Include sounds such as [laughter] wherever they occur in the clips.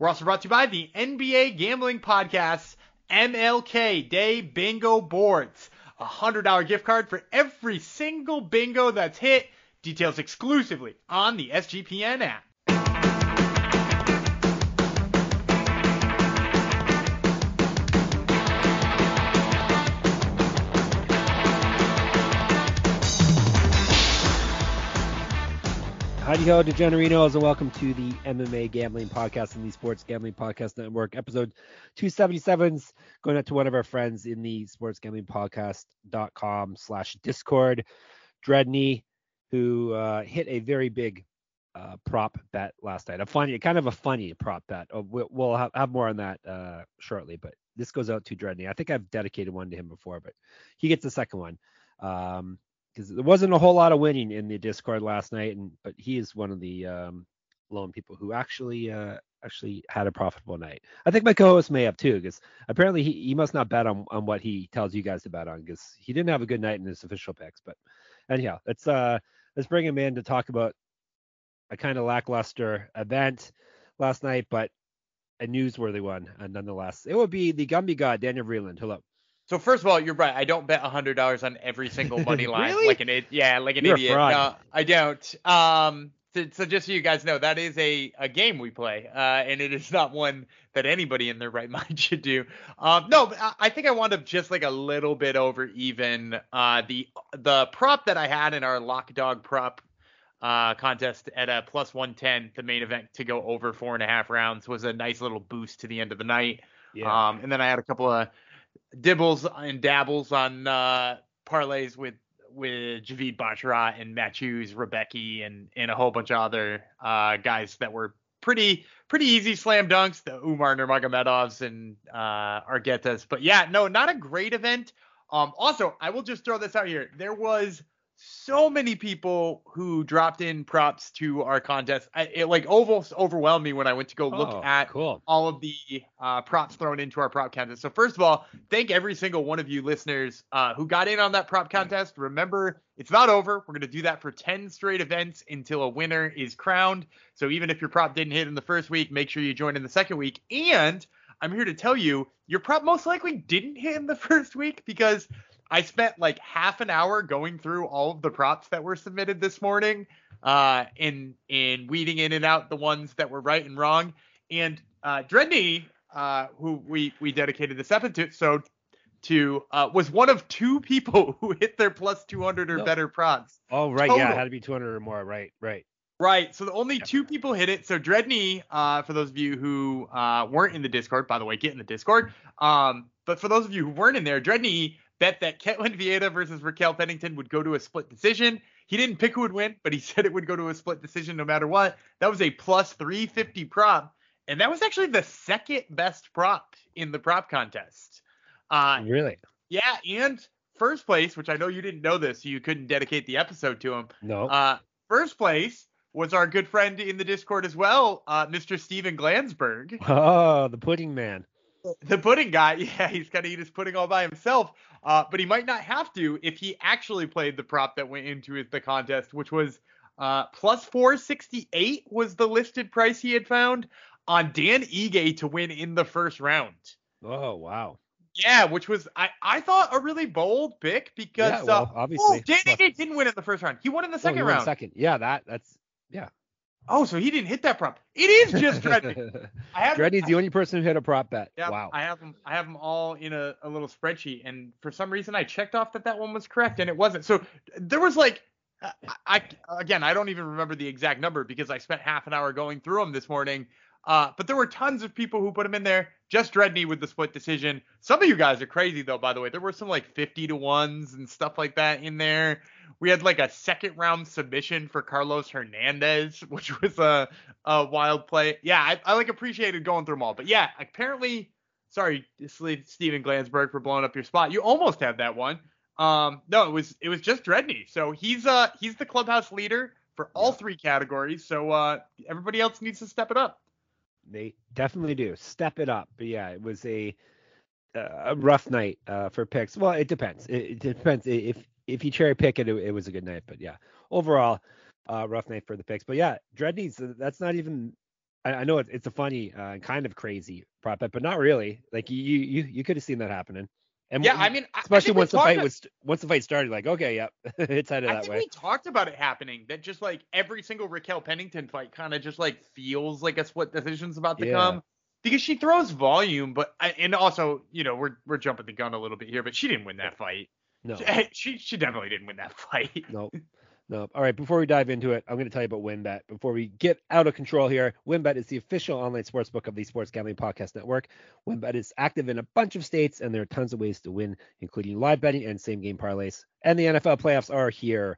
We're also brought to you by the NBA Gambling Podcast's MLK Day Bingo Boards. A $100 gift card for every single bingo that's hit. Details exclusively on the SGPN app. Howdy ho, DeGenerinos, and welcome to the MMA Gambling Podcast and the Sports Gambling Podcast Network, episode 277. Going out to one of our friends in the Sports Gambling Podcast.com slash Discord, Dredney, who uh, hit a very big uh, prop bet last night. A funny, kind of a funny prop bet. Oh, we'll, have, more on that uh, shortly, but this goes out to Dredney. I think I've dedicated one to him before, but he gets the second one. Um, because there wasn't a whole lot of winning in the Discord last night, and but he is one of the um, lone people who actually uh, actually had a profitable night. I think my co-host may have too, because apparently he, he must not bet on, on what he tells you guys to bet on, because he didn't have a good night in his official picks. But anyhow, let's uh let's bring him in to talk about a kind of lackluster event last night, but a newsworthy one uh, nonetheless. It would be the Gumby God Daniel Vreeland. Hello. So first of all, you're right. I don't bet hundred dollars on every single [laughs] money line really? like an idiot. Yeah, like an You're idiot. No, I don't. Um, so, so, just so you guys know, that is a, a game we play, uh, and it is not one that anybody in their right [laughs] mind should do. Um, no, but I, I think I wound up just like a little bit over even. Uh, the the prop that I had in our lock dog prop uh, contest at a plus 110, the main event to go over four and a half rounds was a nice little boost to the end of the night. Yeah. Um, and then I had a couple of dibbles and dabbles on uh, parlays with with Javid Basharat and Matthews, Rebecki, and and a whole bunch of other uh, guys that were pretty pretty easy slam dunks, the Umar Nurmagomedovs and uh, Arguetas. But yeah, no, not a great event. Um, also, I will just throw this out here. There was so many people who dropped in props to our contest. I, it like almost overwhelmed me when I went to go look Oh, at cool. all of the uh, props thrown into our prop contest. So first of all, thank every single one of you listeners uh, who got in on that prop contest. Remember, it's not over. We're gonna do that for 10 straight events until a winner is crowned. So even if your prop didn't hit in the first week, make sure you join in the second week. And I'm here to tell you, your prop most likely didn't hit in the [laughs] first week because I spent like half an hour going through all of the props that were submitted this morning, uh, in in weeding in and out the ones that were right and wrong. And uh, Dredney, uh, who we we dedicated this episode to, uh, was one of two people [laughs] who hit their plus 200 or No. better props. Oh right, yeah, it had to be 200 or more. Right, right. Right. So the only two people hit it. So Dredney, uh, for those of you who uh, weren't in the Discord, by the way, get in the Discord. Um, but for those of you who weren't in there, Dredney bet that Ketlen Vieira versus Raquel Pennington would go to a split decision. He didn't pick who would win, but he [laughs] said it would go to a split decision no matter what. That was a plus 350 prop, and that was actually the second best prop in the prop contest. Uh, really? yeah, and first place, which I know you didn't know this, so you couldn't dedicate the episode to him. No. Uh, first place was our good friend in the Discord as well, uh, Mr. Steven Glansberg, oh, the pudding man. [laughs] the pudding guy. [laughs] Yeah, he's got to eat his pudding all by himself, uh, but he might not have to if he actually played the prop that went into the contest, which was uh, plus 468 was the listed price he had found on Dan Ige to win in the first round. Oh wow. Yeah, which was I, I thought a really bold pick because Yeah, well, uh, obviously. oh, Dan Ige didn't win in the first round. He won in the Oh, second won round. Second. Yeah, that that's Oh, so he didn't hit that prop. It is just Dredney. [laughs] I have Dredney's the only person who hit a prop bet. Yeah, wow. I have them. I have them all in a, a little spreadsheet, and for some reason I checked off that that one was correct, and it wasn't. So there was like, I, I again I don't even remember the exact number because I spent half an hour going through them this morning. Uh, but there were tons of people who put him in there. Just Dredney with the split decision. Some of you guys are crazy though. By the way, there were some like 50 to ones and stuff like that in there. We had like a second round submission for Carlos Hernandez, [laughs] which was a, a wild play. Yeah, I, I like appreciated going through them all. But yeah, apparently sorry, Steven Glansberg, for blowing up your spot. You almost had that one. Um, no, it was it was just Dredney. So he's uh he's the clubhouse leader for all three categories. So uh everybody else needs to step it up. They definitely do. Step it up. But yeah, it was a a rough night uh, for picks. Well, it depends. It, it depends if if you cherry pick it, it, it, was a good night. But yeah, overall, uh, rough night for the picks. But yeah, Dredney's uh, that's not even. I, I know it, it's a funny, uh, kind of crazy prop bet, but not really. Like you you you could have seen that happening. And yeah, I mean, especially I once the fight was once the fight started, like okay, yep, [laughs] it's headed I that think way. We talked about it happening. That just like every single Raquel Pennington fight kind of just like feels like a split decision's about to yeah. come because she throws volume, but and also you know we're we're jumping the gun a little bit here, but she didn't win that fight. No, [laughs] she she definitely didn't win that [laughs] fight. Nope. No. All right. Before we dive into it, I'm going to tell you about WynnBET. Before we get out of control here, WynnBET is the official online sports book of the Sports Gambling Podcast Network. WynnBET is active in a bunch of states, and there are tons of ways to win, including live betting and same game parlays. And the NFL playoffs are here.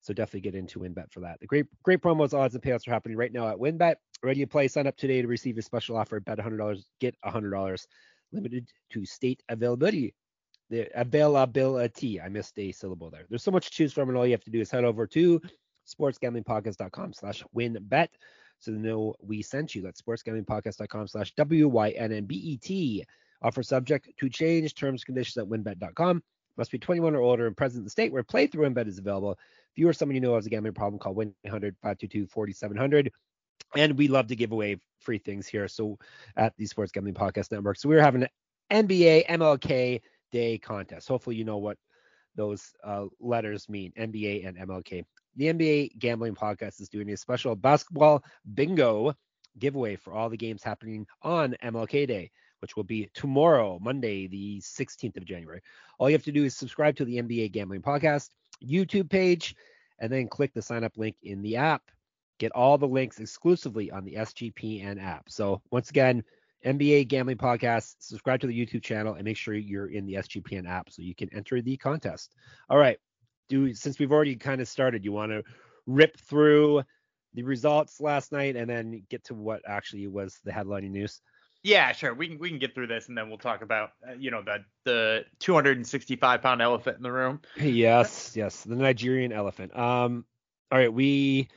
So definitely get into WynnBET for that. The great great promos, odds, and payouts are happening right now at WynnBET. Ready to play? Sign up today to receive a special offer. Bet $100, get $100. Limited to state availability the availability. I missed a syllable there. There's so much to choose from, and all you have to do is head over to sportsgamblingpodcast.com slash wynnbet so they know we sent you. That's sportsgamblingpodcast.com slash W-Y-N-N-B-E-T. Offer subject to change. Terms conditions at wynnbet.com. Must be 21 or older and present in the state where playthrough WynnBET is available. If you or someone you know has a gambling problem, call 1-800-522-4700. And we love to give away free things here. So at the Sports Gambling Podcast Network. So we're having an NBA, MLK, Day contest. Hopefully, you know what those uh, letters mean NBA and MLK. The NBA Gambling Podcast is doing a special basketball bingo giveaway for all the games happening on MLK Day, which will be tomorrow, Monday, the 16th of January. All you have to do is subscribe to the NBA Gambling Podcast YouTube page and then click the sign up link in the app. Get all the links exclusively on the SGPN app. So, once again, NBA Gambling Podcast. Subscribe to the YouTube channel and make sure you're in the SGPN app so you can enter the contest. All right. Do since we've already kind of started, you want to rip through the results last night and then get to what actually was the headlining news? Yeah, sure. We can we can get through this and then we'll talk about uh, you know the the 265 pound elephant in the room. Yes, yes, the Nigerian elephant. Um, all right, we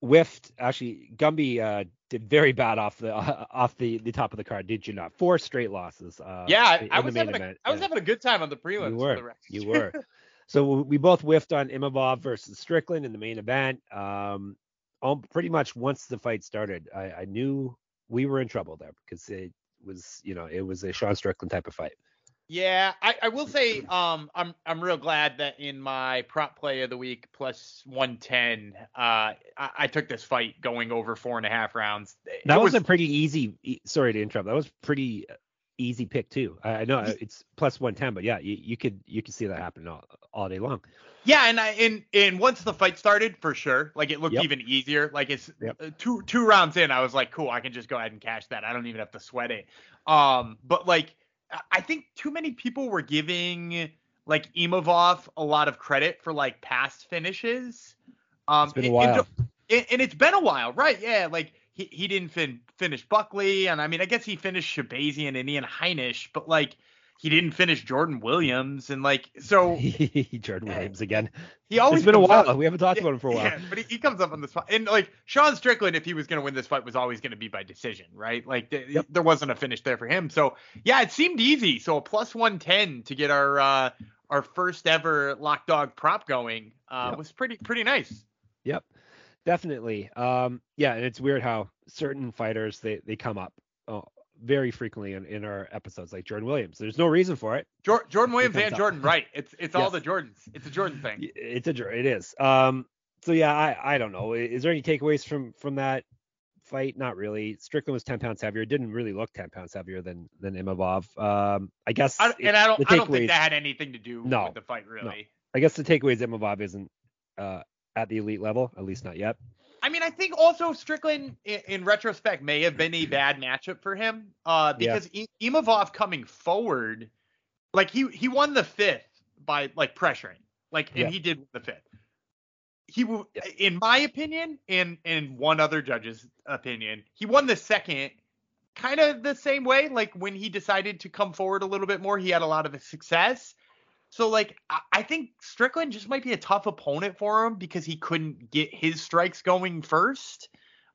whiffed. Actually, Gumby uh, did very bad off the uh, [laughs] off the, the top of the card, did you not? Four straight losses. Uh, yeah, I, was having a, I was yeah. having a good time on the prelims. You were. You were. [laughs] so we both whiffed on Imavov versus Strickland in the main event. Um, pretty much once the fight started, I, I knew we were in trouble there because it was, you know, it was a Sean Strickland type of fight. Yeah, I, I will say um I'm I'm real glad that in my prop play of the week plus 110, uh I, I took this fight going over four and a half rounds. That was, was, a pretty easy. Sorry to interrupt. That was pretty easy pick too. I, I know it's plus 110, but yeah, you, you could you could see that happen all, all day long. Yeah, and I and and once the fight started, for sure, like it looked yep. even easier. Like it's yep. Uh, two two rounds in, I was like, cool, I can just go ahead and cash that. I don't even have to sweat it. Um, but like I think too many people were giving like Imavov a lot of credit for like past finishes. Um, it's been a while. And, and it's been a while, right? Yeah, like he, he didn't fin- finish Buckley, and I mean, I guess he finished Shahbazyan and Ian Heinisch, but like he didn't finish Jordan Williams, and like so [laughs] Jordan Williams again. He always it's been a while. Up, we haven't talked yeah, about him for a while. Yeah, but he, he, comes up on the spot, and like Sean Strickland, if he was going to win this fight, was always going to be by decision, right? Like th- yep. there wasn't a finish there for him. So yeah, it seemed easy. So a plus one ten to get our uh, our first ever lock dog prop going uh, yep. was pretty pretty nice. Yep, definitely. Um, yeah, and it's weird how certain fighters they they come up. Very frequently in, in our episodes, like Jordan Williams. There's no reason for it. Jordan Williams and Jordan, right? It's it's yes. all the Jordans. It's a Jordan thing. It's a it is. Um. So yeah, I I don't know. Is there any takeaways from from that fight? Not really. Strickland was 10 pounds heavier. It Didn't really look 10 pounds heavier than than Imavov. Um. I guess. I, and I don't I don't think that had anything to do no, with the fight really. No. I guess the takeaway is Imavov isn't uh at the elite level, at least not yet. I mean, I think also Strickland, in, in, retrospect, may have been a bad matchup for him uh, because yeah. I- Imavov coming forward, like he he won the fifth by like pressuring, like and yeah. he did the fifth. He, yeah. in my opinion, and and one other judge's opinion, he won the second kind of the same way. Like when he decided to come forward a little bit more, he had a lot of success. So like I, think Strickland just might be a tough opponent for him because he couldn't get his strikes going first.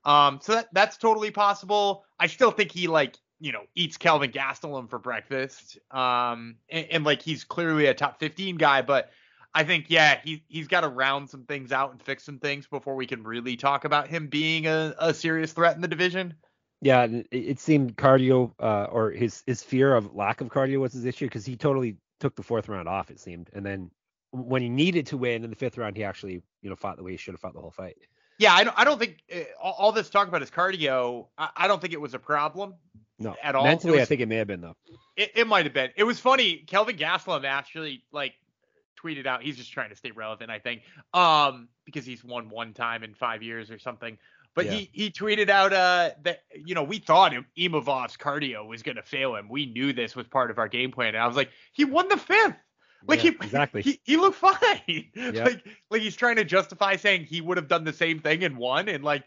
Um, so that that's totally possible. I still think he like you know eats Kelvin Gastelum for breakfast. Um, and, and like he's clearly a top 15 guy, but I think yeah he he's got to round some things out and fix some things before we can really talk about him being a, a serious threat in the division. Yeah, it, it seemed cardio uh, or his his fear of lack of cardio was his issue because he totally took the fourth round off. It seemed, and then when he needed to win in the fifth round, he actually you know fought the way he should have fought the whole fight. Yeah, I don't I don't think uh, all, all this talk about his cardio. I, I don't think it was a problem. No, at all. Mentally, was, I think it may have been though. It, it might have been. It was funny. Kelvin Gastelum actually like tweeted out. He's just trying to stay relevant, I think, um, because he's won one time in five years or something. But yeah. he he tweeted out uh, that you know we thought Imavov's cardio was going to fail him. We knew this was part of our game plan. And I was like, he won the fifth. Like yeah, he exactly he, he looked fine. [laughs] Yep. Like like he's trying to justify saying he would have done the same thing and won, and like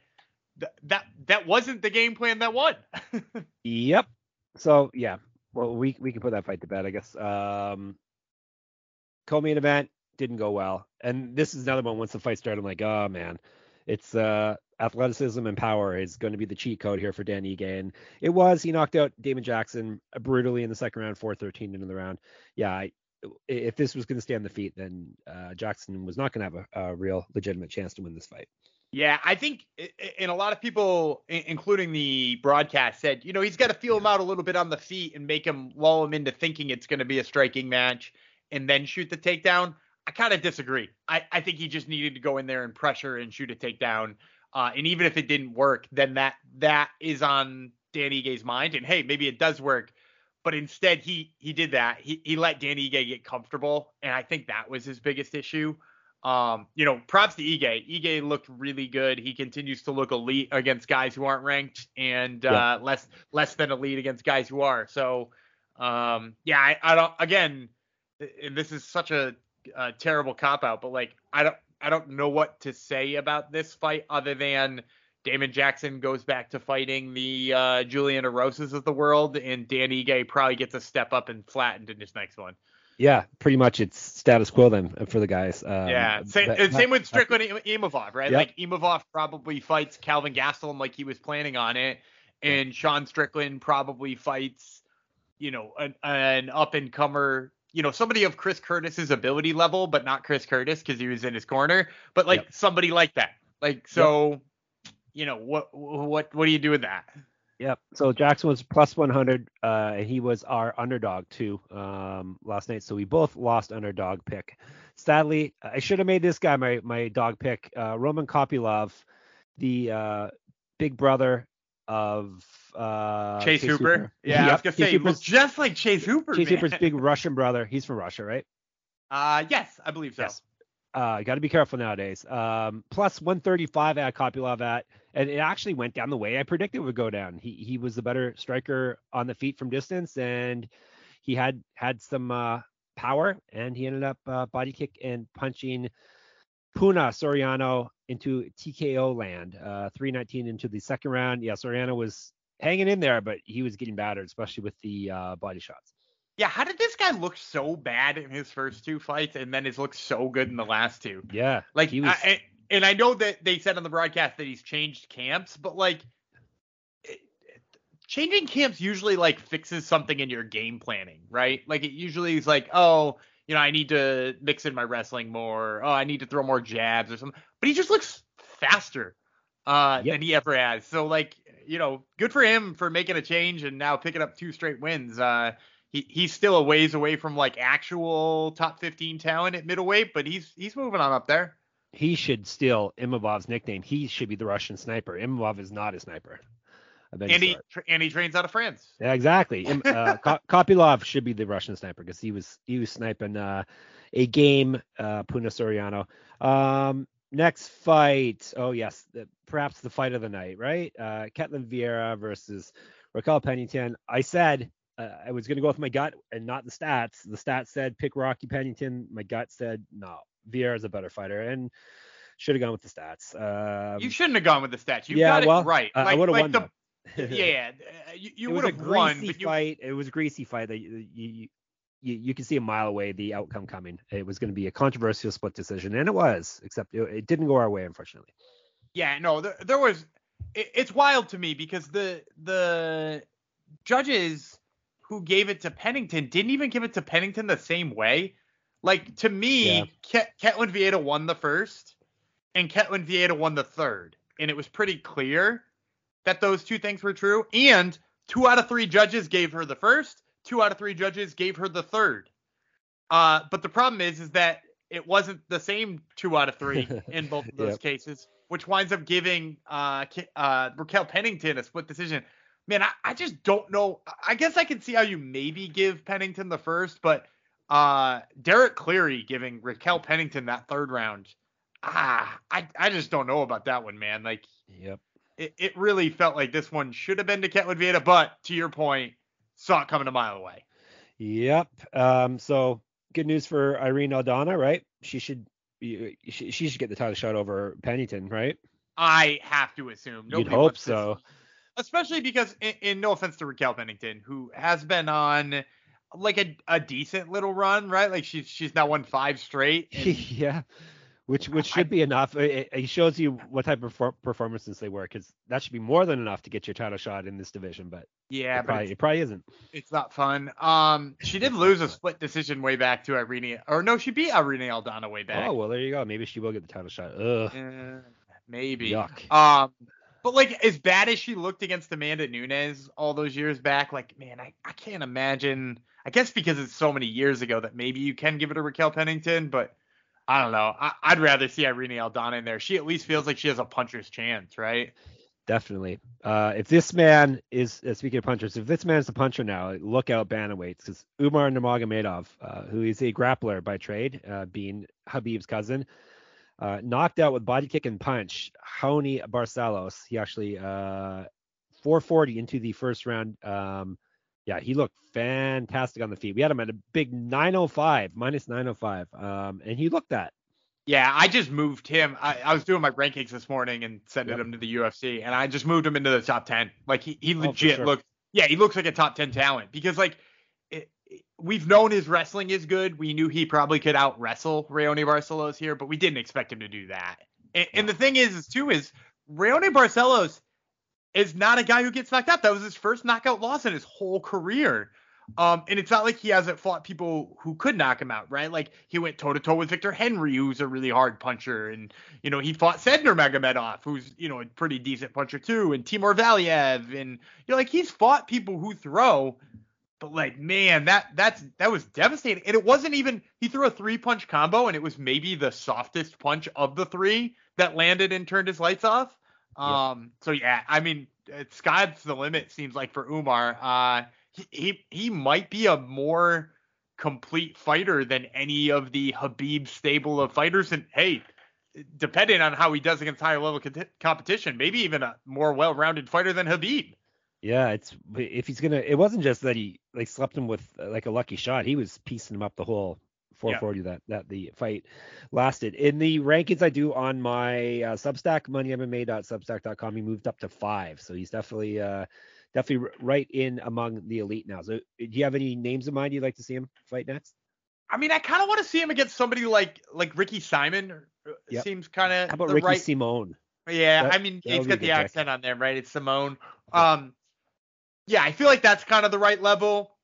th- that that wasn't the game plan that won. [laughs] yep. So yeah, well we we can put that fight to bed, I guess. Um, co-main event didn't go well, and this is another one. Once the fight started, I'm like, oh man, it's uh athleticism and power is going to be the cheat code here for Dan Ige. And it was. He knocked out Damon Jackson brutally in the second round, 4-13 into the round. Yeah, I, if this was going to stay on the feet, then uh, Jackson was not going to have a, a, real legitimate chance to win this fight. Yeah, I think, and a lot of people, including the broadcast, said, you know, he's got to feel him out a little bit on the feet and make him lull him into thinking it's going to be a striking match and then shoot the takedown. I kind of disagree. I, I think he just needed to go in there and pressure and shoot a takedown. Uh, and even if it didn't work, then that that is on Danny Ige's mind. And hey, maybe it does work. But instead, he he did that. He he let Danny Ige get comfortable, and I think that was his biggest issue. Um, you know, props to Ige. Ige looked really good. He continues to look elite against guys who aren't ranked, and uh, less less than elite against guys who are. So, um, yeah, I, I don't. Again, this is such a, a terrible cop out, but like I don't I don't know what to say about this fight other than Damon Jackson goes back to fighting the uh, Julian Erosas of the world, and Dan Ige probably gets a step up and flattened in his next one. Yeah, pretty much it's status quo then for the guys. Um, yeah, same, but, same with Strickland and Imavov, right? Yep. Like Imavov probably fights Kelvin Gastelum like he was planning on it, and Sean Strickland probably fights, you know, an, an up and comer you know, somebody of Chris Curtis's ability level, but not Chris Curtis because he was in his corner, but like yep. somebody like that. Like so, yep. you know, what what what do you do with that? Yep. So Jackson was plus 100, uh, and he was our underdog too um, last night. So we both lost underdog pick. Sadly, I should have made this guy my my dog pick. Uh, Roman Kopylov, the uh, big brother of uh, Chase, Chase Hooper. Hooper. Yeah, yep. I was gonna say, looks just like Chase Hooper. Chase man. Hooper's big Russian brother. He's from Russia, right? Uh, yes, I believe so. Yes. Uh, got to be careful nowadays. Um, plus 135 at Kopylov at, and it actually went down the way I predicted it would go down. He he was the better striker on the feet from distance, and he had had some uh, power, and he ended up uh, body kick and punching Puna Soriano into TKO land. Uh, 319 into the second round. Yeah, Soriano was hanging in there, but he was getting battered, especially with the uh, body shots. Yeah, how did this guy look so bad in his first two fights and then has looked so good in the last two? Yeah, like he was. I, and I know that they said on the broadcast that he's changed camps, but like changing camps usually like fixes something in your game planning, right? Like it usually is like, oh, you know, I need to mix in my wrestling more. Oh, I need to throw more jabs or something. But he just looks faster uh, yep. than he ever has. So like, you know, good for him for making a change and now picking up two straight wins. Uh, he he's still a ways away from like actual top 15 talent at middleweight, but he's he's moving on up there. He should steal Imavov's nickname. He should be the Russian sniper. Imavov is not a sniper. And he tra- and he trains out of France. Yeah, exactly. [laughs] uh, Kopylov should be the Russian sniper because he was he was sniping uh, a game uh, Puna Soriano. Um, next fight. Oh yes, the, perhaps the fight of the night, right? Uh, Ketlen Vieira versus Raquel Pennington. I said uh, I was going to go with my gut and not the stats. The stats said pick Rocky Pennington. My gut said no, Vieira is a better fighter, and should have gone with the stats. Um, you shouldn't have gone with the stats. You yeah, got it well, right. Like, I would have like won. The, [laughs] yeah, uh, you, you it would have won, but you, fight. It was a greasy fight that you you, you, you can see a mile away the outcome coming. It was going to be a controversial split decision, and it was, except it, it didn't go our way, unfortunately. yeah, no, there, there was. It, it's wild to me because the the judges who gave it to Pennington didn't even give it to Pennington the same way. Like to me, Yeah. Ket, Ketlen Vieira won the first, and Ketlen Vieira won the third, and it was pretty clear that those two things were true. And two out of three judges gave her the first. Two out of three judges gave her the third. Uh, but the problem is, is that it wasn't the same two out of three [laughs] in both of those Yep. cases, which winds up giving uh, uh, Raquel Pennington a split decision. Man, I, I just don't know. I guess I can see how you maybe give Pennington the first, but uh, Derek Cleary giving Raquel Pennington that third round, ah, I, I just don't know about that one, man. Like, Yep. it, it really felt like this one should have been to Ketlen Vieira, but to your point, saw it coming a mile away. Yep. Um. So good news for Irene Aldana, right? She should be, she, she should get the title shot over Pennington, right? I have to assume. You'd hope so. especially because in, in no offense to Raquel Pennington, who has been on like a, a decent little run, right? Like she's she's now won five straight. [laughs] yeah. Which which should be enough. It, it shows you what type of perfor- performances they were, because that should be more than enough to get your title shot in this division. But yeah, it but probably, it probably isn't. it's not fun. Um, she did lose a split decision way back to Irene, or no, she beat Irene Aldana way back. Oh well, there you go. Maybe she will get the title shot. Ugh. Eh, maybe. Yuck. Um, but like as bad as she looked against Amanda Nunes all those years back, like man, I, I can't imagine. I guess because it's so many years ago that maybe you can give it to Raquel Pennington, but I don't know. I, I'd rather see Irene Aldana in there. She at least feels like she has a puncher's chance, right? Definitely. Uh, if this man is uh, speaking of punchers, if this man's a puncher now, look out bantamweights because Umar Nurmagomedov, uh, who is a grappler by trade, uh, being Khabib's cousin, uh, knocked out with body kick and punch Raoni Barcelos. He actually uh, 440 into the first round. Um, yeah, he looked fantastic on the feet. We had him at a big 905 minus 905, um, and he looked that. Yeah, I just moved him. I, I was doing my rankings this morning and sending Yep. him to the UFC, and I just moved him into the top ten. Like he, he Oh, legit sure. looks. Yeah, he looks like a top ten talent because like it, it- we've known his wrestling is good. We knew he probably could out wrestle Raoni Barcelos here, but we didn't expect him to do that. And, and the thing is, is too is Raoni Barcelos is not a guy who gets knocked out. That was his first knockout loss in his whole career. Um, and it's not like he hasn't fought people who could knock him out, right? Like he went toe to toe with Victor Henry, who's a really hard puncher, and you know he fought Said Nurmagomedov, who's you know a pretty decent puncher too, and Timur Valiev, and you know like he's fought people who throw, but like man, that that's that was devastating, and it wasn't even he threw a three punch combo, and it was maybe the softest punch of the three that landed and turned his lights off. Yeah. Um, so yeah, I mean, it's sky's the limit seems like for Umar. Uh, he, he he might be a more complete fighter than any of the Khabib stable of fighters. And hey, depending on how he does against higher level co- competition, maybe even a more well-rounded fighter than Khabib. Yeah, it's if he's gonna. It wasn't just that he like slept him with uh, like a lucky shot. He was piecing him up the whole 440 that that the fight lasted. In the rankings I do on my uh, Substack, moneymma.substack.com, he moved up to five. So he's definitely uh definitely right in among the elite now. So do you have any names in mind you'd like to see him fight next? I mean, I kind of want to see him against somebody like like Ricky Simon. uh, Yep. Seems kind of How about Ricky right. Simone? Yeah, That- I mean, he's would be a got the accent on there, right? It's Simone. Um, yeah, I feel like that's kind of the right level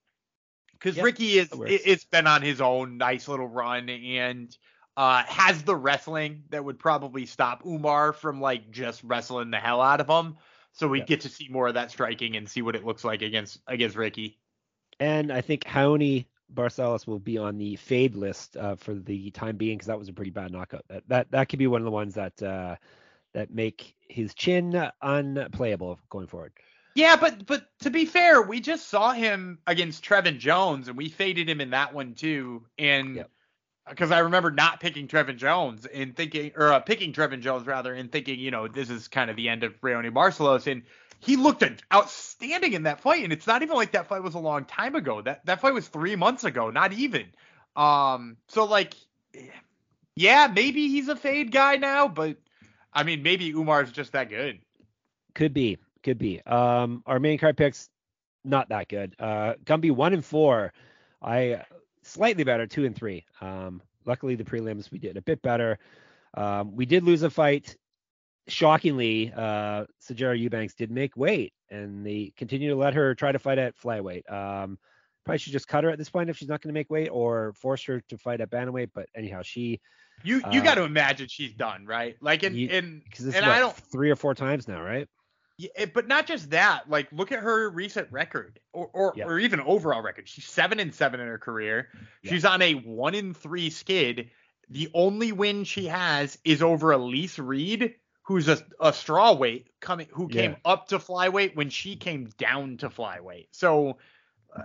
because Yeah, Ricky is that works. it, it's been on his own nice little run and uh has the wrestling that would probably stop Umar from like just wrestling the hell out of him. So we Yeah. get to see more of that striking and see what it looks like against against Ricky. And I think Raoni Barcelos will be on the fade list uh, for the time being because that was a pretty bad knockout. That that that could be one of the ones that uh, that make his chin unplayable going forward. Yeah, but but to be fair, we just saw him against Trevin Jones, and we faded him in that one too. And Yep. because I remember not picking Trevin Jones and thinking, or uh, picking Trevin Jones rather, and thinking, you know, this is kind of the end of Raoni Barcelos, and he looked outstanding in that fight. And it's not even like that fight was a long time ago. That that fight was three months ago, not even. Um, so like, yeah, maybe he's a fade guy now, but I mean, maybe Umar's just that good. Could be, could be. Um, our main card picks not that good. Uh, Gumby one and four. I slightly better two and three. Um, luckily the prelims we did a bit better. Um, we did lose a fight. Shockingly, uh, Sijara Eubanks did make weight, and they continue to let her try to fight at flyweight. Um, probably should just cut her at this point if she's not going to make weight, or force her to fight at bantamweight. But anyhow, she You you Uh, got to imagine she's done, right? Like in You- in and is what, I don't three or four times now, right? Yeah, it- but not just that. Like, look at her recent record, or or, Yeah. or even overall record. She's seven and seven in her career. Yeah. She's on a one in three skid. The only win she has is over Elise Reed, who's a, a straw weight coming, who came up to flyweight when she came down to flyweight. So, uh,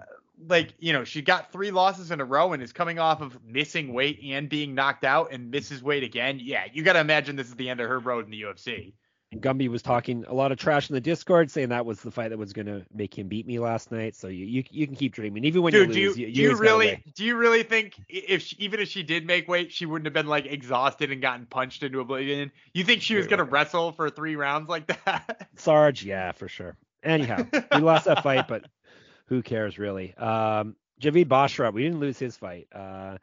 like, you know, she got three losses in a row and is coming off of missing weight and being knocked out and misses weight again. Yeah, you got to imagine this is the end of her road in the UFC. And Gumby was talking a lot of trash in the Discord, saying that was the fight that was going to make him beat me last night. So you you, you can keep dreaming, even when Dude, you do you, lose. do you, you got a really do you really think if she, even if she did make weight, she wouldn't have been like exhausted and gotten punched into oblivion? You think she was gonna wrestle for three rounds like that? [laughs] Sarge, yeah, for sure. Anyhow, we lost that fight, but who cares really? Um, Javid Basharat, we didn't lose his fight. Uh,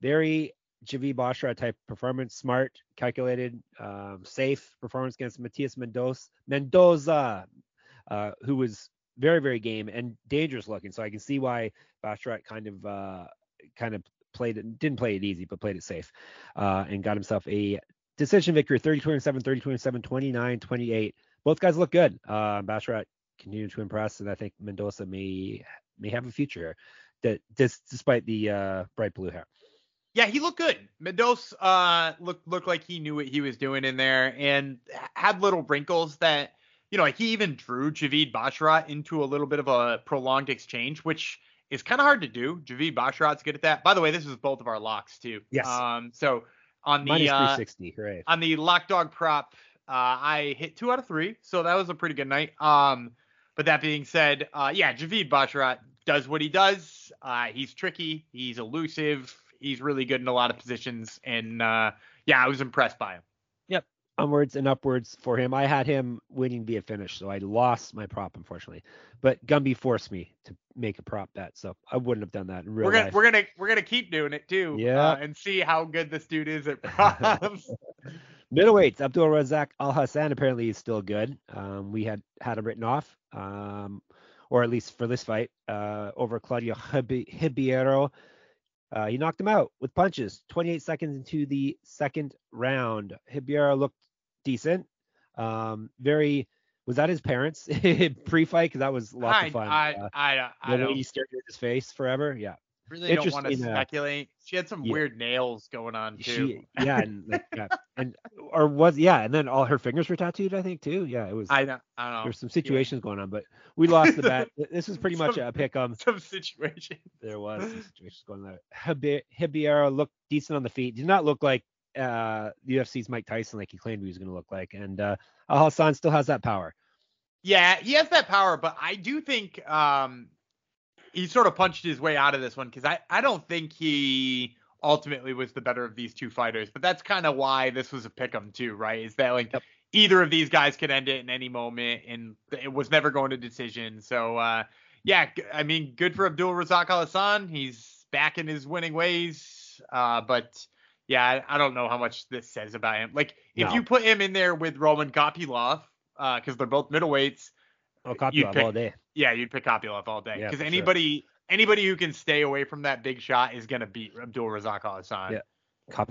very Javid Basharat type performance, smart, calculated, um, safe performance against Mateus Mendonça, Mendonça, uh, who was very, very game and dangerous looking. So I can see why Basharat kind of, uh, kind of played it, didn't play it easy, but played it safe, uh, and got himself a decision victory 30-27, 30-27, 29-28 both guys look good. Uh, continued to impress, and I think Mendonça may may have a future here, that despite the uh, bright blue hair. Yeah, he looked good. Mendonça uh looked looked like he knew what he was doing in there and had little wrinkles that you know he even drew Javid Basharat into a little bit of a prolonged exchange, which is kind of hard to do. Javid Basharat's good at that. By the way, this is both of our locks too. Yes. Um. So on the uh, 360, hooray! on the lock dog prop, uh, I hit two out of three, so that was a pretty good night. Um, but that being said, uh, yeah, Javid Basharat does what he does. Uh, he's tricky, he's elusive, he's really good in a lot of positions, and uh, yeah, I was impressed by him. Yep, onwards and upwards for him. I had him winning via finish, so I lost my prop unfortunately. But Gumby forced me to make a prop bet, so I wouldn't have done that in real We're gonna life. we're gonna we're gonna keep doing it too, Yeah. uh, and see how good this dude is at [laughs] props. [laughs] Middleweights, Abdul Razak Al Hassan apparently is still good. Um, we had had him written off, um, or at least for this fight, uh, over Claudio Hibi- Hibiero. Uh, he knocked him out with punches. 28 seconds into the second round, Hibiero looked decent. Um, very. Was that his parents [laughs] pre-fight? Because that was lots I, of fun. I, uh, I, I, I the don't he stared at his face forever. Yeah. Really don't want to uh, speculate. She had some yeah. weird nails going on too. She, yeah, and like, yeah, and or was yeah, and then all her fingers were tattooed, I think too. Yeah, it was. I don't, I don't know. There's some situations going on, but we lost the bet. [laughs] This is pretty much Some- a pick 'em. some situation. There was some situations going on. Hibi- Hibiera looked decent on the feet. Did not look like uh, UFC's Mike Tyson like he claimed he was going to look like. And uh, Al Hassan still has that power. Yeah, he has that power, but I do think um he sort of punched his way out of this one because I, I don't think he ultimately was the better of these two fighters. But that's kind of why this was a pick 'em too, right? Is that like Yep. either of these guys could end it in any moment, and it was never going to decision. So uh, yeah, I mean, good for Abdul Razak Al Hassan. He's back in his winning ways. Uh, but yeah, I, I don't know how much this says about him. Like if No. you put him in there with Roman Kopylov, because they're both middleweights. Oh, copy pick- all day. Yeah, you'd pick Kopylov all day Yeah, because sure. anybody anybody who can stay away from that big shot is gonna beat Abdul Razak Al Hassan. Yeah.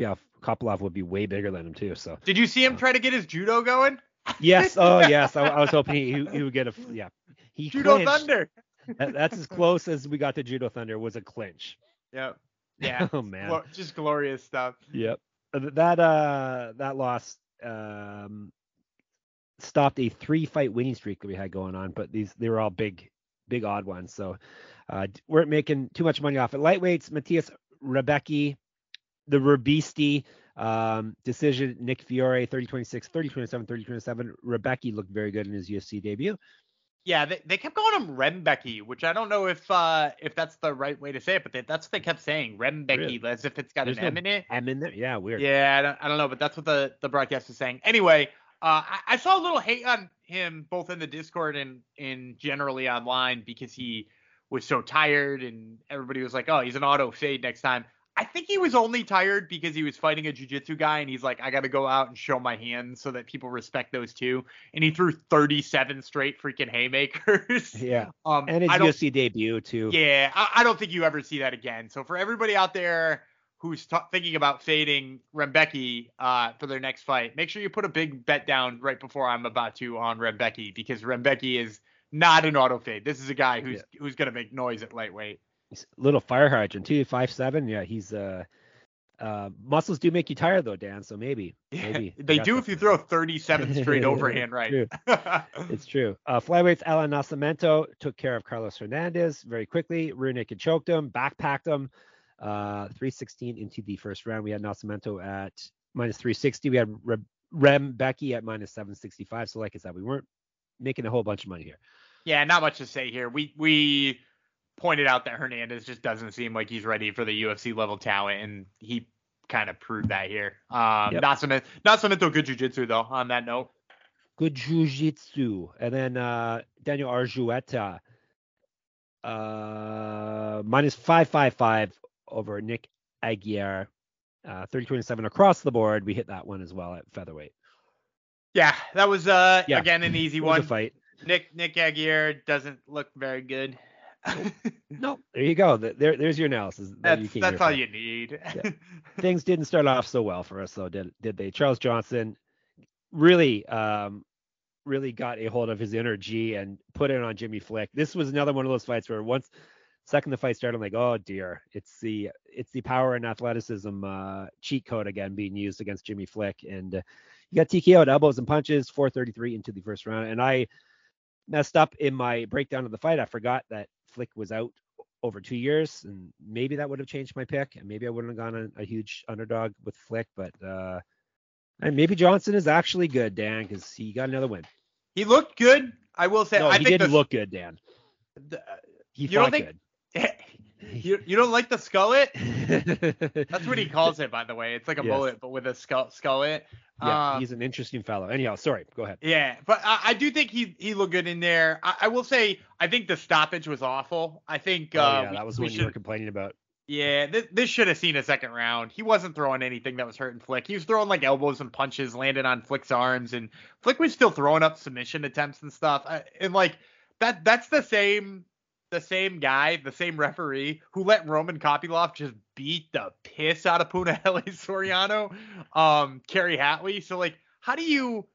Off. Kopylov would be way bigger than him too. So Did you see him try to get his judo going? yes, [laughs] oh yes, I, I was hoping he, he would get a yeah. He Judo clinched. Thunder. That- that's as close as we got to Judo Thunder was a clinch. Yep. [laughs] Yeah. oh man. Just glorious stuff. Yep. Uh, That uh that loss um stopped a three fight winning streak that we had going on, but these they were all big big odd ones. So uh weren't making too much money off it. Lightweights, Matthias Rebecki, the Rebisti um decision Nick Fiore 30-26, 30-27, 30-27. Rebecki looked very good in his UFC debut. Yeah, they, they kept calling him Rembecky, which I don't know if uh if that's the right way to say it, but they, that's what they kept saying, Rembecky, Really? as if it's got There's an no M in it. M in there. Yeah, weird. Yeah, I don't, I don't know, but that's what the the broadcast is saying. Anyway, Uh, I, I saw a little hate on him both in the Discord and in generally online because he was so tired and everybody was like, "Oh, he's an auto fade next time." I think he was only tired because he was fighting a jiu-jitsu guy and he's like, I got to go out and show my hands so that people respect those too. And he threw 37 straight freaking haymakers. [laughs] Yeah. Um, and his UFC debut too. Yeah, I, I don't think you ever see that again. So for everybody out there who's t- thinking about fading Rembecki uh, for their next fight, make sure you put a big bet down right before I'm about to on Rembecki because Rembecki is not an auto fade. This is a guy who's who's gonna make noise at lightweight. He's a little fire hydrant too, five seven. Yeah, he's uh, uh, muscles do make you tired though, Dan. So maybe, [laughs] maybe they do if you throw 37 straight [laughs] overhand right. True. [laughs] It's true. Uh, flyweights Alan Nascimento took care of Carlos Hernandez very quickly. Rear naked choked him, backpacked him. Uh, 316 into the first round. We had Nascimento at minus 360. We had Re- Rem Becky at minus 765. So like I said, we weren't making a whole bunch of money here. yeah, not much to say here. We we pointed out that Hernandez just doesn't seem like he's ready for the UFC level talent, and he kind of proved that here. Um, Yep. Nascimento, Nascimento good jujitsu though. On that note, Good jiu-jitsu. And then uh, Daniel Argueta, uh, minus 555 over Nick Aguirre. Uh, 30-27 across the board. We hit that one as well at featherweight. yeah, that was uh Yeah. again an easy It was a one. fight. Nick Nick Aguirre doesn't look very good. [laughs] No, there you go. There, there's your analysis. that that's came that's all for. you need. [laughs] Things didn't start off so well for us, though, did did they? Charles Johnson really, um, really got a hold of his energy and put it on Jimmy Flick. This was another one of those fights where once second the fight started, I'm like, oh dear, it's the it's the power and athleticism uh, cheat code again being used against Jimmy Flick, and uh, you got TKO at elbows and punches, 433 into the first round, and I messed up in my breakdown of the fight. I forgot that Flick was out over two years, and maybe that would have changed my pick, and maybe I wouldn't have gone a, a huge underdog with Flick, but uh, and maybe Johnson is actually good, Dan, because he got another win. he looked good. I will say. No, I he think didn't the, look good, Dan. the- He You don't think- good. You you don't like the skullet? That's what he [laughs] calls it, by the way. It's like a Yes. mullet, but with a skull skullet. yeah, Um, he's an interesting fellow. Anyhow, sorry, go ahead. Yeah, but I, I do think he he looked good in there. I, I will say I think the stoppage was awful. I think Oh, uh, yeah, we- that was what you were complaining about. Yeah, this, this should have seen a second round. He wasn't throwing anything that was hurting Flick. He was throwing like elbows and punches, landed on Flick's arms, and Flick was still throwing up submission attempts and stuff. I, and like that, that's the same, the same guy, the same referee who let Roman Kopylov just beat the piss out of Punahele Soriano, um, Kerry Hatley. So like, how do you,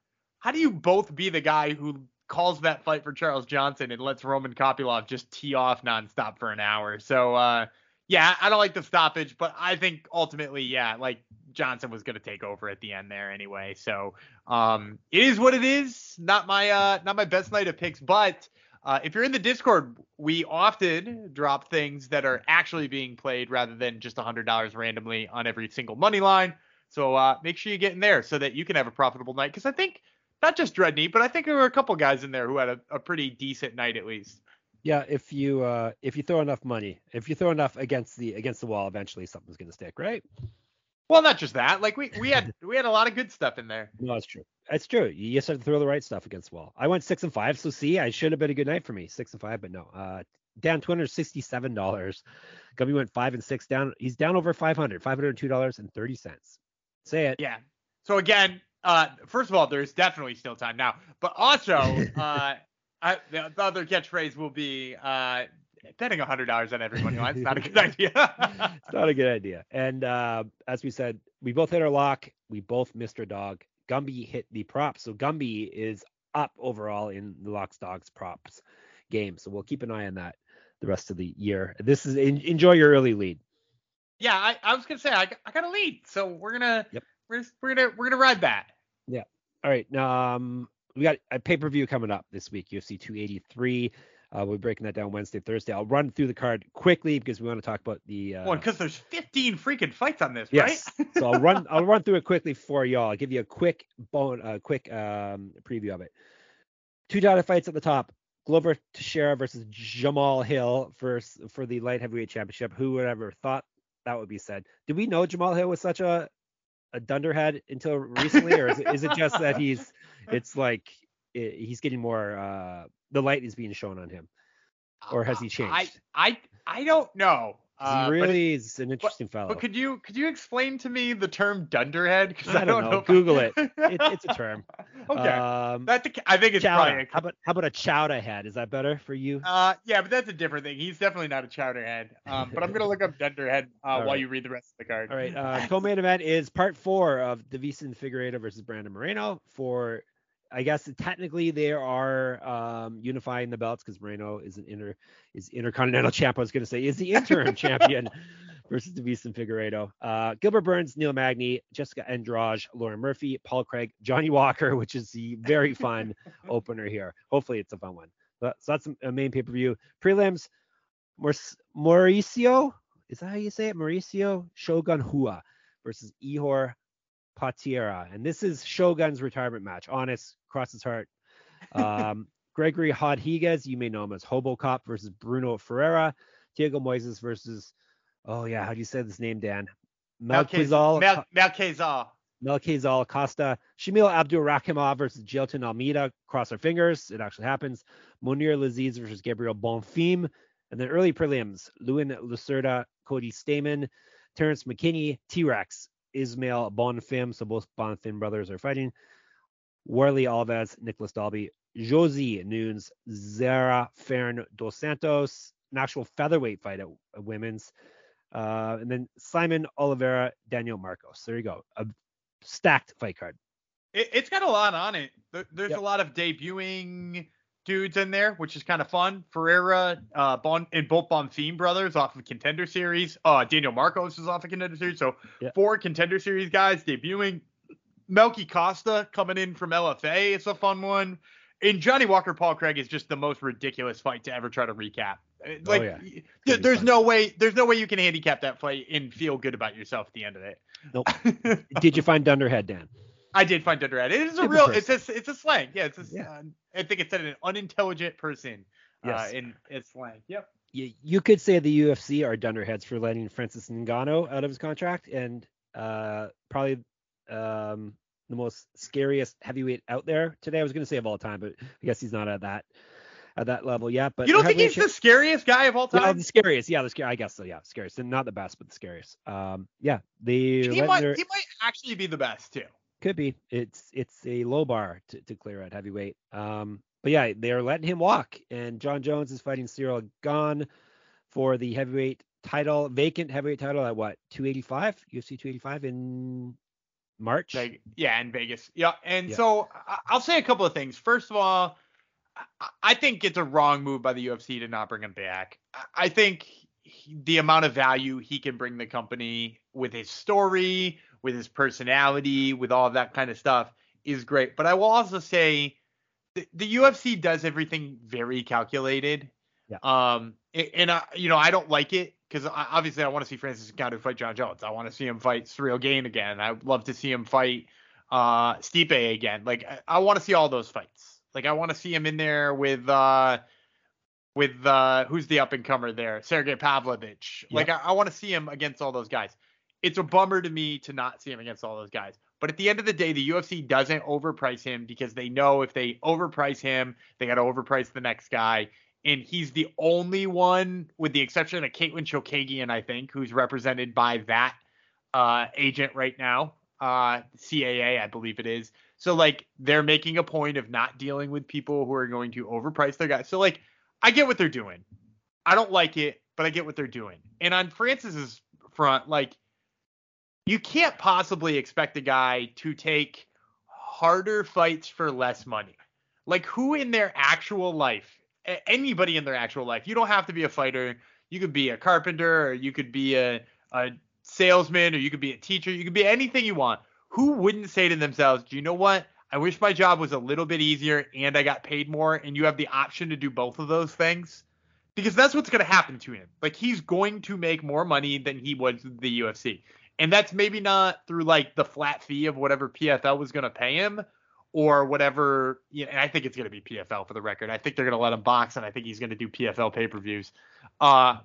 how do you both be the guy who calls that fight for Charles Johnson and lets Roman Kopylov just tee off nonstop for an hour? So. uh yeah, I don't like the stoppage, but I think ultimately, yeah, like Johnson was gonna take over at the end there anyway. So um it is what it is. Not my uh not my best night of picks, but uh, if you're in the Discord, we often drop things that are actually being played rather than just $100 randomly on every single money line. So uh, make sure you get in there so that you can have a profitable night. Because I think not just Dredney, but I think there were a couple guys in there who had a, a pretty decent night at least. Yeah, if you uh if you throw enough money, if you throw enough against the against the wall, eventually something's gonna stick, right? Well, not just that. Like we we had [laughs] we had a lot of good stuff in there. No, that's true. That's true. You just have to throw the right stuff against the wall. I went six and five, so see, I should have been a good night for me. Six and five, but no. Uh down two hundred sixty-seven dollars. Gumby went five and six down. He's down over five hundred, five hundred two dollars and thirty cents. Say it. Yeah. So again, uh, first of all, there's definitely still time now, but also, [laughs] uh, I, the, the other catchphrase will be uh, betting hundred dollars on every money line. It's not a good [laughs] idea. [laughs] it's not a good idea. And uh, as we said, we both hit our lock. We both missed our dog. Gumby hit the prop. So Gumby is up overall in the locks dogs props game. So we'll keep an eye on that the rest of the year. This is en- enjoy your early lead. yeah, I, I was gonna say I, got- I got a lead, so we're gonna Yep. we're, we're gonna we're gonna ride that. Yeah. All right. Um, we got a pay per view coming up this week, UFC 283. Uh, we'll be breaking that down Wednesday, Thursday. I'll run through the card quickly because we want to talk about the. Uh, Well, because there's 15 freaking fights on this, Yes. right? so I'll run [laughs] I'll run through it quickly for y'all. I'll give you a quick bone a quick um preview of it. Two dotted fights at the top. Glover Teixeira versus Jamal Hill for for the light heavyweight championship. Who would ever thought that would be said? Did we know Jamal Hill was such a a dunderhead until recently, or is it, is it just that he's [laughs] it's like it, he's getting more uh the light is being shown on him, or has he changed? I I I don't know. Uh, he really is an interesting but, fellow. But could you could you explain to me the term dunderhead? Because I, I, don't know. know Google I... it. it. It's a term. [laughs] okay. Um, that's a, I think it's chowder. probably. A... How about how about a chowder head? Is that better for you? Uh, yeah, but that's a different thing. He's definitely not a chowder head. Um, but I'm gonna look up [laughs] dunderhead uh, while you read the rest of the card. All right. Uh, co-main event is part four of the Deiveson Figueiredo versus Brandon Moreno for I guess technically they are um, unifying the belts because Moreno is an inter is intercontinental [laughs] champ. I was going to say is the interim champion [laughs] versus Deiveson Figueiredo. Uh, Gilbert Burns, Neil Magny, Jessica Andrade, Lauren Murphy, Paul Craig, Johnny Walker, which is the very fun [laughs] opener here. Hopefully it's a fun one. But, so that's a main pay per view. Prelims, Mauricio, is that how you say it? Mauricio Shogun Rua versus Ihor Potieria. And this is Shogun's retirement match. Honest, cross his heart. Um, [laughs] Gregory Rodrigues, you may know him as Hobocop versus Bruno Ferreira. Diego Moises versus, oh yeah, how do you say this name, Dan? Melquizael. Mel- Melquizael. Melquizael Costa. Shamil Abdurakhimov versus Jailton Almeida. Cross our fingers. It actually happens. Mounir Lazzez versus Gabriel Bonfim. And then early prelims, Luan Lacerda, Cody Stamann, Terrence McKinney, T-Rex Ismael Bonfim. So both Bonfim brothers are fighting. Warlley Alves, Nicolas Dalby, Josie Nunes, Zarah Fairn dos Santos, an actual featherweight fight at, at women's. Uh, and then Saimon Oliveira, Daniel Marcos. There you go. A stacked fight card. It, has got a lot on it. There's yep. a lot of debuting dudes in there, which is kind of fun. Ferreira, uh, bon, and both Bonfim brothers off of Contender Series. Uh, Daniel Marcos is off of Contender Series. So yeah. four Contender Series guys debuting. Melky Costa coming in from LFA. It's a fun one. And Johnny Walker Paul Craig is just the most ridiculous fight to ever try to recap. Uh, oh, like, oh, yeah. there's no way, there's no way you can handicap that fight and feel good about yourself at the end of it. Nope. [laughs] Did you find Dunderhead, Dan? I did find Dunderhead. It is a real. It's a it's a slang. Yeah, it's a, yeah. Uh, I think it said an unintelligent person. Uh, yes. Uh, in its slang. Yep. You, you could say the UFC are dunderheads for letting Francis Ngannou out of his contract, and uh, probably um, the most scariest heavyweight out there today. I was going to say of all time, but I guess he's not at that at that level yet. But you don't think he's the scariest guy of all time? Yeah, the scariest. Yeah, the scary. I guess so. Yeah, scariest, and not the best, but the scariest. Um, yeah, the he might he might actually be the best too. Could be. It's it's a low bar to, to clear at heavyweight. Um, but yeah, they're letting him walk, and Jon Jones is fighting Ciryl Gane for the heavyweight title, vacant heavyweight title at what 285, UFC 285 in March. Like, yeah, in Vegas. Yeah, and yeah. so I'll say a couple of things. First of all, I think it's a wrong move by the UFC to not bring him back. I think the amount of value he can bring the company with his story, with his personality, with all that kind of stuff is great. But I will also say the, the UFC does everything very calculated. Yeah. Um, and, and I, you know, I don't like it because obviously I want to see Francis Ngannou fight Jon Jones. I want to see him fight Ciryl Gane again. I would love to see him fight uh Stipe again. Like I, I want to see all those fights. Like I want to see him in there with uh with uh who's the up and comer there, Sergey Pavlovich. Yep. Like I, I want to see him against all those guys it's a bummer to me to not see him against all those guys. But at the end of the day, the UFC doesn't overprice him because they know if they overprice him, they got to overprice the next guy. And he's the only one, with the exception of Katlyn Chookagian, I think, who's represented by that uh, agent right now, uh, CAA, I believe it is. So like they're making a point of not dealing with people who are going to overprice their guys. So like I get what they're doing. I don't like it, but I get what they're doing. And on Francis's front, like you can't possibly expect a guy to take harder fights for less money. Like who in their actual life, anybody in their actual life, you don't have to be a fighter. You could be a carpenter or you could be a, a salesman or you could be a teacher. You could be anything you want. Who wouldn't say to themselves, do you know what? I wish my job was a little bit easier and I got paid more and you have the option to do both of those things? Because that's what's going to happen to him. Like he's going to make more money than he was the UFC. And that's maybe not through like the flat fee of whatever PFL was going to pay him or whatever. You know, and I think it's going to be PFL for the record. I think they're going to let him box, and I think he's going to do PFL pay per views. Uh,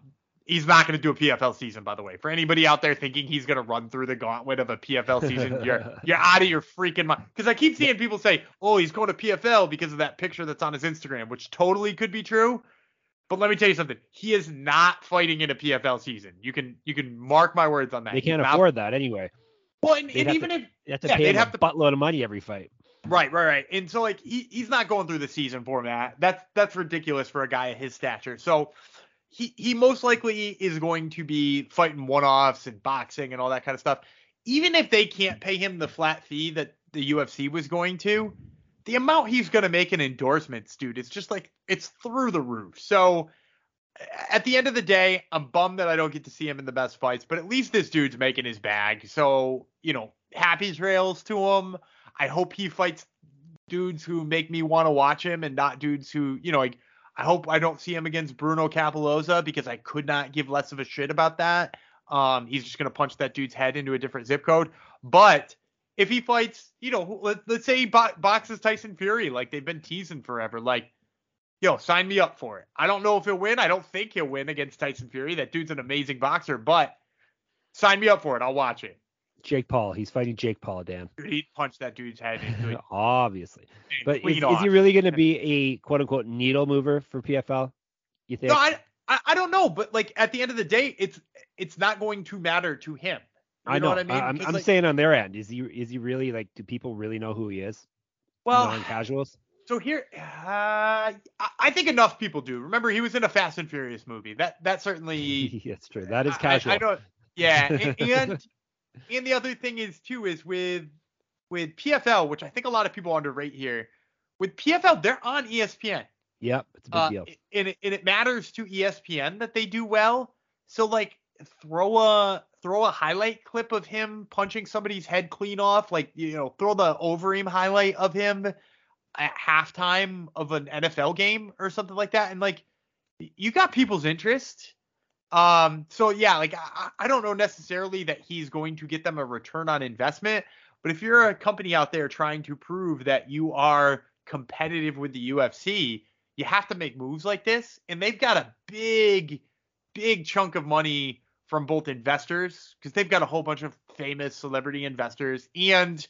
He's not going to do a PFL season, by the way. For anybody out there thinking he's going to run through the gauntlet of a PFL season, you're [laughs] you're out of your freaking mind. Because I keep seeing people say, "Oh, he's going to PFL because of that picture that's on his Instagram," which totally could be true. But let me tell you something. He is not fighting in a PFL season. You can you can mark my words on that. They can't afford that anyway. Well, and, and even to, if you have to yeah, pay him have a to, buttload of money every fight. Right, right, right. And so like he, he's not going through the season format. That's that's ridiculous for a guy of his stature. So he he most likely is going to be fighting one-offs and boxing and all that kind of stuff. Even if they can't pay him the flat fee that the UFC was going to, the amount he's going to make in endorsements, dude, it's just like it's through the roof. So at the end of the day, I'm bummed that I don't get to see him in the best fights, but at least this dude's making his bag. So, you know, happy trails to him. I hope he fights dudes who make me want to watch him and not dudes who, you know, like I hope I don't see him against Bruno Cappelozza because I could not give less of a shit about that. Um, he's just gonna punch that dude's head into a different zip code. But if he fights, you know, let, us say he bo- boxes Tyson Fury like they've been teasing forever, like, yo, sign me up for it. I don't know if he'll win. I don't think he'll win against Tyson Fury. That dude's an amazing boxer, but sign me up for it. I'll watch it. Jake Paul. He's fighting Jake Paul, Dan. He punched that dude's head into it. [laughs] Obviously. But is, is, he really going to be a quote unquote needle mover for PFL? You think? No, I, I, I don't know. But like at the end of the day, it's it's not going to matter to him. You I know, know what I mean. I'm, I'm like, saying on their end, is he is he really like? Do people really know who he is? Well, non-casuals. So here, uh, I think enough people do. Remember, he was in a Fast and Furious movie. That that certainly. [laughs] That's true. That is casual. I, I know. Yeah, and, [laughs] and and the other thing is too is with with PFL, which I think a lot of people underrate here. With PFL, they're on ESPN. Yep, it's a big uh, deal. And it, and it matters to ESPN that they do well. So like throw a throw a highlight clip of him punching somebody's head clean off, like you know, throw the Overeem highlight of him at halftime of an NFL game or something like that, and like you got people's interest. Um, so yeah, like I, I don't know necessarily that he's going to get them a return on investment, but if you're a company out there trying to prove that you are competitive with the UFC, you have to make moves like this. And they've got a big, big chunk of money from both investors because they've got a whole bunch of famous celebrity investors, and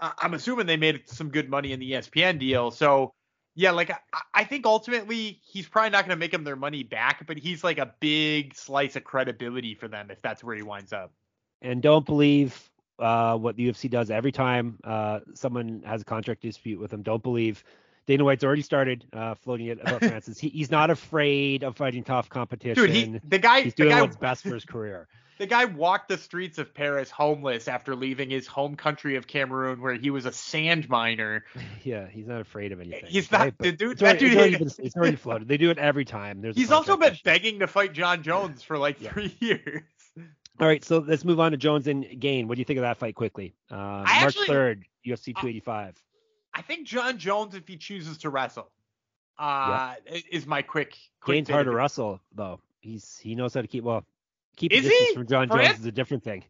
I'm assuming they made some good money in the ESPN deal. So yeah, like I, I think ultimately he's probably not going to make them their money back, but he's like a big slice of credibility for them if that's where he winds up. And don't believe uh, what the UFC does every time uh, someone has a contract dispute with them Don't believe Dana White's already started uh, floating it about [laughs] Francis. He, he's not afraid of fighting tough competition. Dude, he, the guy, he's doing guy, what's best for his career. [laughs] The guy walked the streets of Paris homeless after leaving his home country of Cameroon, where he was a sand miner. [laughs] Yeah, he's not afraid of anything. He's not. the dude, it's already, dude, it's already, been, it's already floated. They do it every time. There's he's also been begging to fight Jon Jones for like yeah. three years. All right, so let's move on to Jones and Gane. What do you think of that fight quickly? Uh, March actually, 3rd, UFC 285. I think Jon Jones, if he chooses to wrestle, uh, yeah. is my quick. quick Gane's hard to wrestle though. He's he knows how to keep well keep is distance he? from Jon Fran- Jones is a different thing.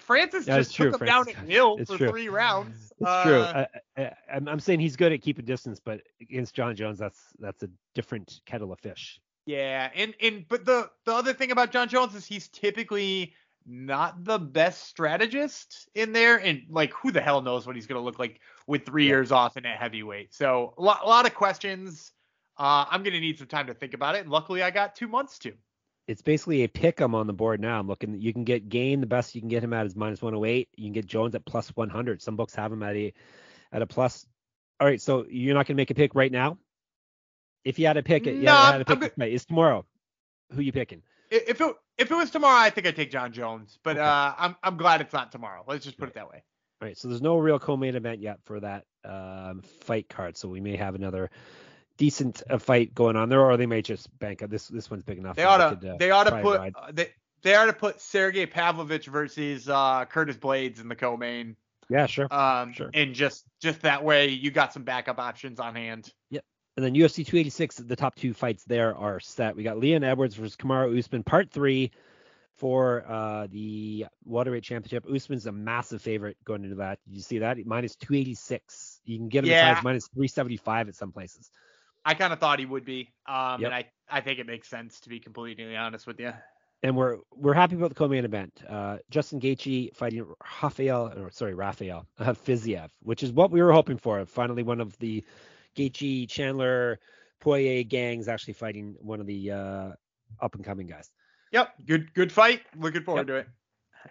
Francis yeah, just true. took him Francis, down at Hill for true. three rounds. It's uh, true. I, I, I'm saying he's good at keeping distance, but against Jon Jones, that's that's a different kettle of fish. Yeah, and and but the the other thing about Jon Jones is he's typically not the best strategist in there, and like who the hell knows what he's gonna look like with three yeah. years off and at heavyweight. So a lot, a lot of questions. Uh, I'm gonna need some time to think about it, and luckily I got two months to it's basically a pick 'em on the board now. I'm looking. You can get Gane the best you can get him at is minus 108. You can get Jones at plus 100. Some books have him at a at a plus. All right, so you're not gonna make a pick right now. If you had to pick it, no, yeah, had to pick it. It's tomorrow. Who you picking? If it if it was tomorrow, I think I'd take Jon Jones. But okay. uh, I'm I'm glad it's not tomorrow. Let's just put right. it that way. All right, so there's no real co-main event yet for that um, fight card, so we may have another decent a fight going on there, or they may just bank This this one's big enough. They ought to could, uh, they ought to put uh, they they ought to put Sergey Pavlovich versus uh, Curtis Blaydes in the co-main. Yeah, sure. Um, sure. And just just that way you got some backup options on hand. Yep. And then UFC 286, the top two fights there are set. We got Leon Edwards versus Kamaru Usman, part three for uh, the welterweight championship. Usman's a massive favorite going into that. Did you see that? Minus 286. You can get him yeah. as minus 375 at some places. I kind of thought he would be. Um, yep. and I, I think it makes sense to be completely honest with you. and we're we're happy about the co-main event. Uh, Justin Gaethje fighting Rafael, or sorry, Rafael uh, [laughs] Fiziev, which is what we were hoping for. Finally, one of the Gaethje, Chandler, Poirier gangs actually fighting one of the uh, up and coming guys. Yep, good good fight. Looking forward yep. to it.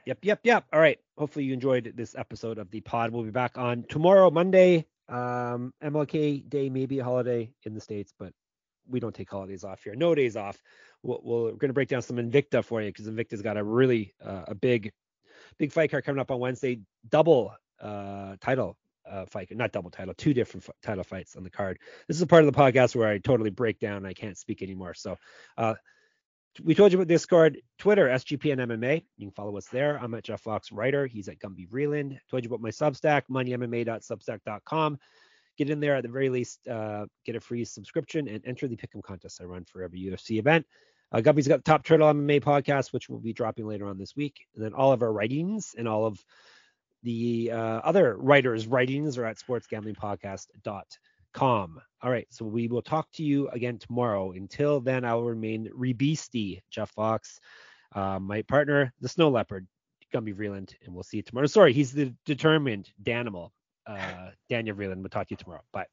Yep, yep, yep. All right. Hopefully you enjoyed this episode of the pod. We'll be back on tomorrow, Monday. Um, MLK Day may be a holiday in the states, but we don't take holidays off here. No days off. We'll, we are going to break down some Invicta for you because Invicta's got a really uh, a big, big fight card coming up on Wednesday. Double uh, title uh, fight, not double title, two different f- title fights on the card. This is a part of the podcast where I totally break down. I can't speak anymore. So, uh, we told you about Discord, Twitter, SGPN MMA. You can follow us there. I'm at Jeff Fox Writer. He's at Gumby Vreeland. Told you about my Substack, moneymma.substack.com. Get in there at the very least, uh, get a free subscription and enter the pick'em contest I run for every UFC event. Uh, Gumby's got the Top Turtle MMA podcast, which will be dropping later on this week. And then all of our writings and all of the uh, other writers' writings are at sportsgamblingpodcast.com. All right, so we will talk to you again tomorrow. Until then, I will remain Rebeasty, Jeff Fox, uh, my partner, the Snow Leopard, Gumby Vreeland, and we'll see you tomorrow. Sorry, he's the determined Danimal, uh, Daniel Vreeland. We'll talk to you tomorrow. Bye.